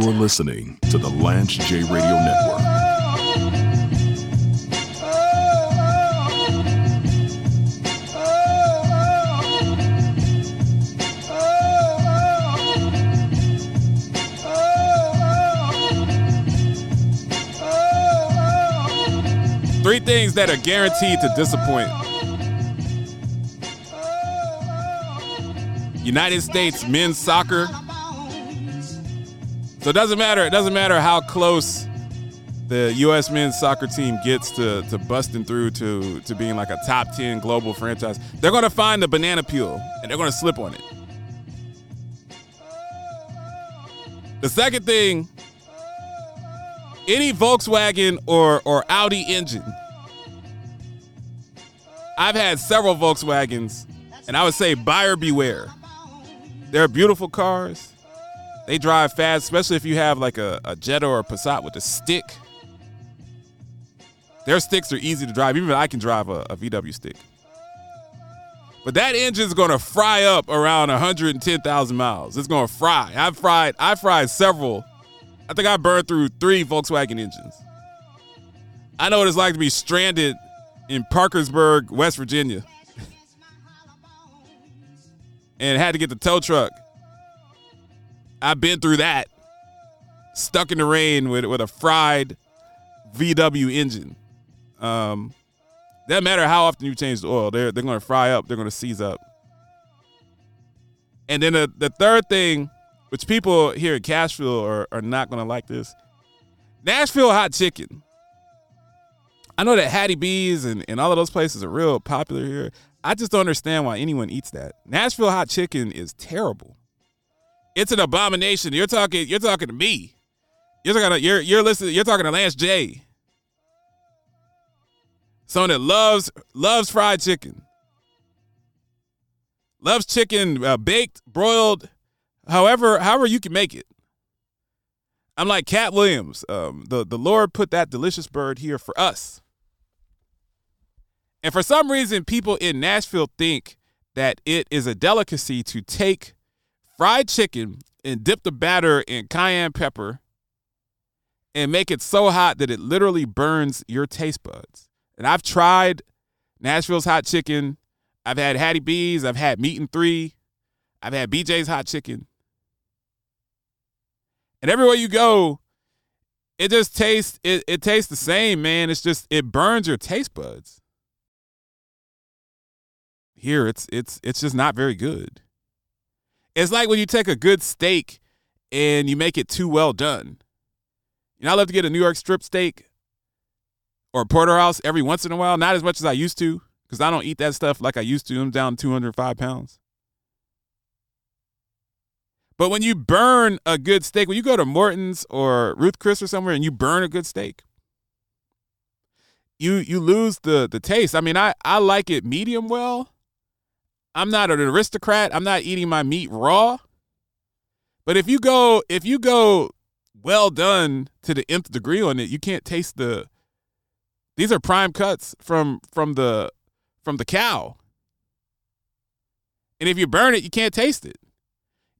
You are listening to the Lance J Radio Network. Three things that are guaranteed to disappoint. United States men's soccer. So it doesn't matter. It doesn't matter how close the U.S. men's soccer team gets to, to busting through to, to being like a top 10 global franchise. They're going to find the banana peel and they're going to slip on it. The second thing any Volkswagen or or Audi engine. I've had several Volkswagens, and I would say buyer beware. They're beautiful cars. They drive fast, especially if you have like a, a Jetta or a Passat with a stick. Their sticks are easy to drive. Even I can drive a, a VW stick. But that engine's gonna fry up around 110,000 miles. It's gonna fry. I've fried. I fried several I think I burned through three Volkswagen engines. I know what it's like to be stranded in Parkersburg, West Virginia, and had to get the tow truck. I've been through that, stuck in the rain with with a fried VW engine. Um, doesn't matter how often you change the oil; they're they're going to fry up. They're going to seize up. And then the, the third thing which people here in Cashville are, are not going to like this. Nashville hot chicken. I know that Hattie B's and, and all of those places are real popular here. I just don't understand why anyone eats that. Nashville hot chicken is terrible. It's an abomination. You're talking. You're talking to me. You're talking. To, you're you're listening. You're talking to Lance J. Someone that loves loves fried chicken. Loves chicken uh, baked, broiled, however, however you can make it. I'm like Katt Williams. Um, the the Lord put that delicious bird here for us. And for some reason, people in Nashville think that it is a delicacy to take fried chicken and dip the batter in cayenne pepper and make it so hot that it literally burns your taste buds. And I've tried Nashville's hot chicken. I've had Hattie B's. I've had Meat and Three. I've had BJ's hot chicken. And everywhere you go, it just tastes it, it tastes the same, man. It's just it burns your taste buds. Here it's it's it's just not very good. It's like when you take a good steak and you make it too well done. You know, I love to get a New York strip steak or porterhouse every once in a while, not as much as I used to, because I don't eat that stuff like I used to. I'm down 205 pounds. But when you burn a good steak, when you go to Morton's or Ruth Chris or somewhere and you burn a good steak, you you lose the the taste. I mean, I I like it medium well. I'm not an aristocrat. I'm not eating my meat raw. But if you go if you go well done to the nth degree on it, you can't taste the these are prime cuts from from the from the cow. And if you burn it, you can't taste it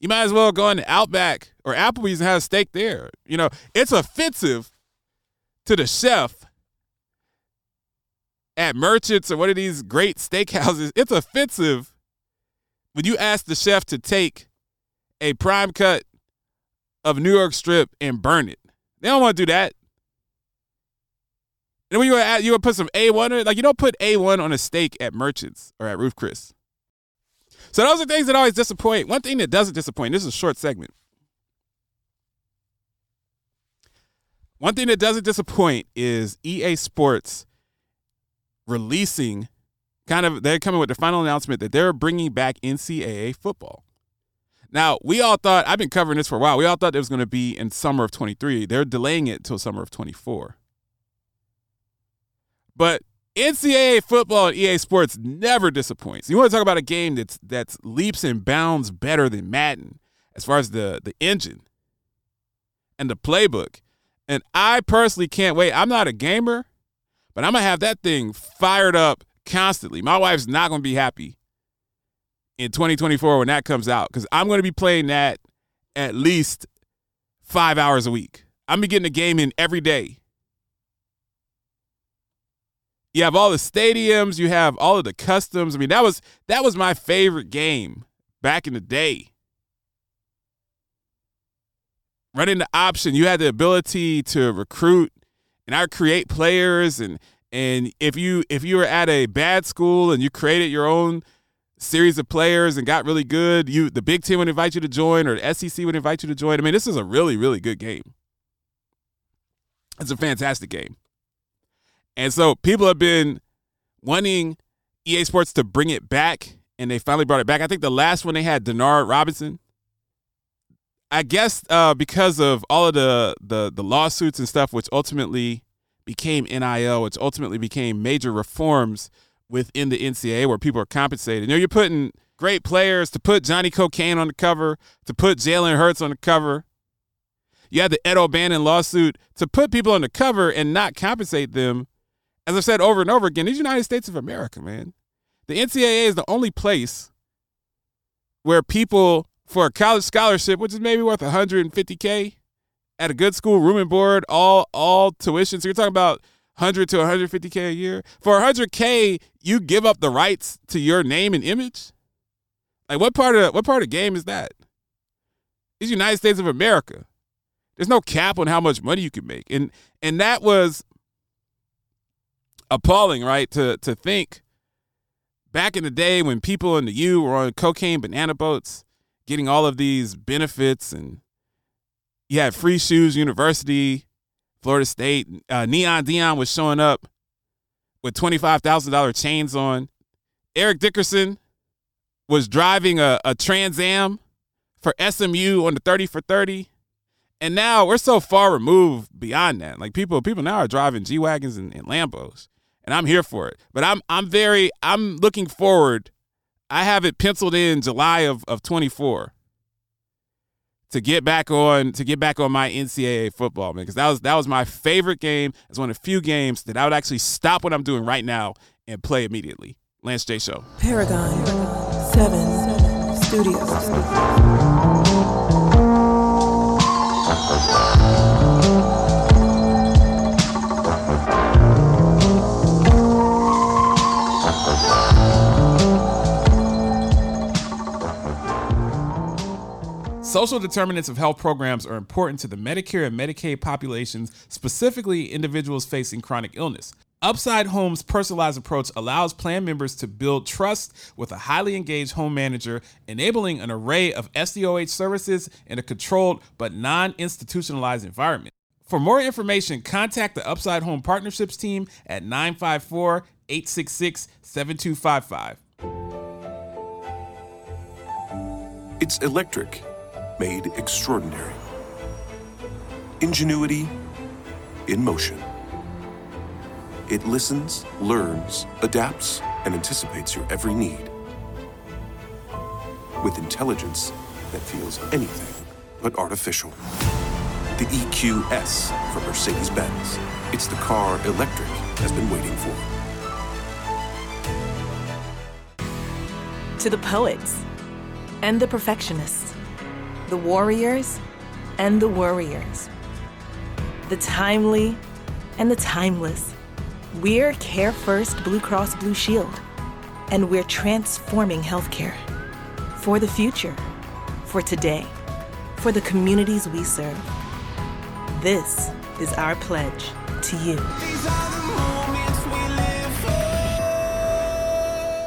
you might as well go into Outback or Applebee's and have a steak there. You know, it's offensive to the chef at Merchants or one of these great steakhouses. It's offensive when you ask the chef to take a prime cut of New York strip and burn it. They don't want to do that. And when you you would put some A1 on it, like you don't put A1 on a steak at Merchants or at Ruth Chris. So those are things that always disappoint. One thing that doesn't disappoint, this is a short segment. One thing that doesn't disappoint is EA Sports releasing kind of they're coming with the final announcement that they're bringing back NCAA football. Now, we all thought I've been covering this for a while. We all thought it was going to be in summer of 23. They're delaying it till summer of 24. But NCAA football and EA Sports never disappoints. You want to talk about a game that's that's leaps and bounds better than Madden as far as the the engine and the playbook. And I personally can't wait. I'm not a gamer, but I'm gonna have that thing fired up constantly. My wife's not gonna be happy in 2024 when that comes out because I'm gonna be playing that at least five hours a week. I'm going to be getting a game in every day. You have all the stadiums, you have all of the customs. I mean, that was that was my favorite game back in the day. Running the option, you had the ability to recruit and I create players and and if you if you were at a bad school and you created your own series of players and got really good, you the Big Ten would invite you to join or the SEC would invite you to join. I mean, this is a really really good game. It's a fantastic game. And so people have been wanting EA Sports to bring it back, and they finally brought it back. I think the last one they had Denard Robinson. I guess uh, because of all of the, the the lawsuits and stuff, which ultimately became NIL, which ultimately became major reforms within the NCAA, where people are compensated. You know, you're putting great players to put Johnny Cocaine on the cover, to put Jalen Hurts on the cover. You had the Ed O'Bannon lawsuit to put people on the cover and not compensate them as I've said over and over again, these United States of America, man. The NCAA is the only place where people for a college scholarship, which is maybe worth 150k at a good school, room and board, all all tuition. So you're talking about 100 to 150k a year. For 100k, you give up the rights to your name and image. Like what part of what part of game is that? It's United States of America. There's no cap on how much money you can make, and and that was appalling, right? To to think back in the day when people in the U were on cocaine banana boats, getting all of these benefits, and you had free shoes, university, Florida State. Uh, Neon Deion was showing up with twenty five thousand dollar chains on. Eric Dickerson was driving a, a Trans Am for SMU on the thirty for thirty. And now we're so far removed beyond that. Like people, people now are driving G wagons and, and Lambos and I'm here for it. But I'm I'm very I'm looking forward. I have it penciled in July of of 24 to get back on to get back on my NCAA football man because that was that was my favorite game. It's one of the few games that I would actually stop what I'm doing right now and play immediately. Lance J Show. Paragon 7 Studios. Social determinants of health programs are important to the Medicare and Medicaid populations, specifically individuals facing chronic illness. Upside Home's personalized approach allows plan members to build trust with a highly engaged home manager, enabling an array of SDOH services in a controlled but non institutionalized environment. For more information, contact the Upside Home Partnerships team at 954 866 7255. It's electric made extraordinary. Ingenuity in motion. It listens, learns, adapts, and anticipates your every need. With intelligence that feels anything but artificial. The EQS from Mercedes Benz. It's the car electric has been waiting for. To the poets and the perfectionists the warriors and the worriers, the timely and the timeless. We're CareFirst Blue Cross Blue Shield, and we're transforming healthcare for the future, for today, for the communities we serve. This is our pledge to you.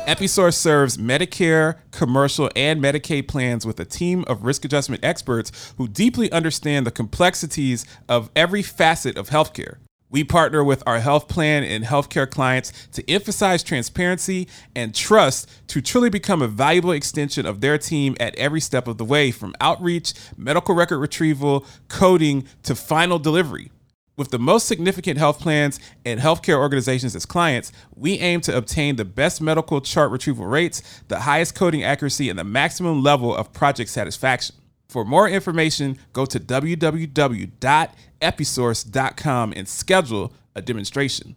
Episource serves Medicare, commercial, and Medicaid plans with a team of risk adjustment experts who deeply understand the complexities of every facet of healthcare. We partner with our health plan and healthcare clients to emphasize transparency and trust to truly become a valuable extension of their team at every step of the way, from outreach, medical record retrieval, coding, to final delivery. With the most significant health plans and healthcare organizations as clients, we aim to obtain the best medical chart retrieval rates, the highest coding accuracy, and the maximum level of project satisfaction. For more information, go to www.episource.com and schedule a demonstration.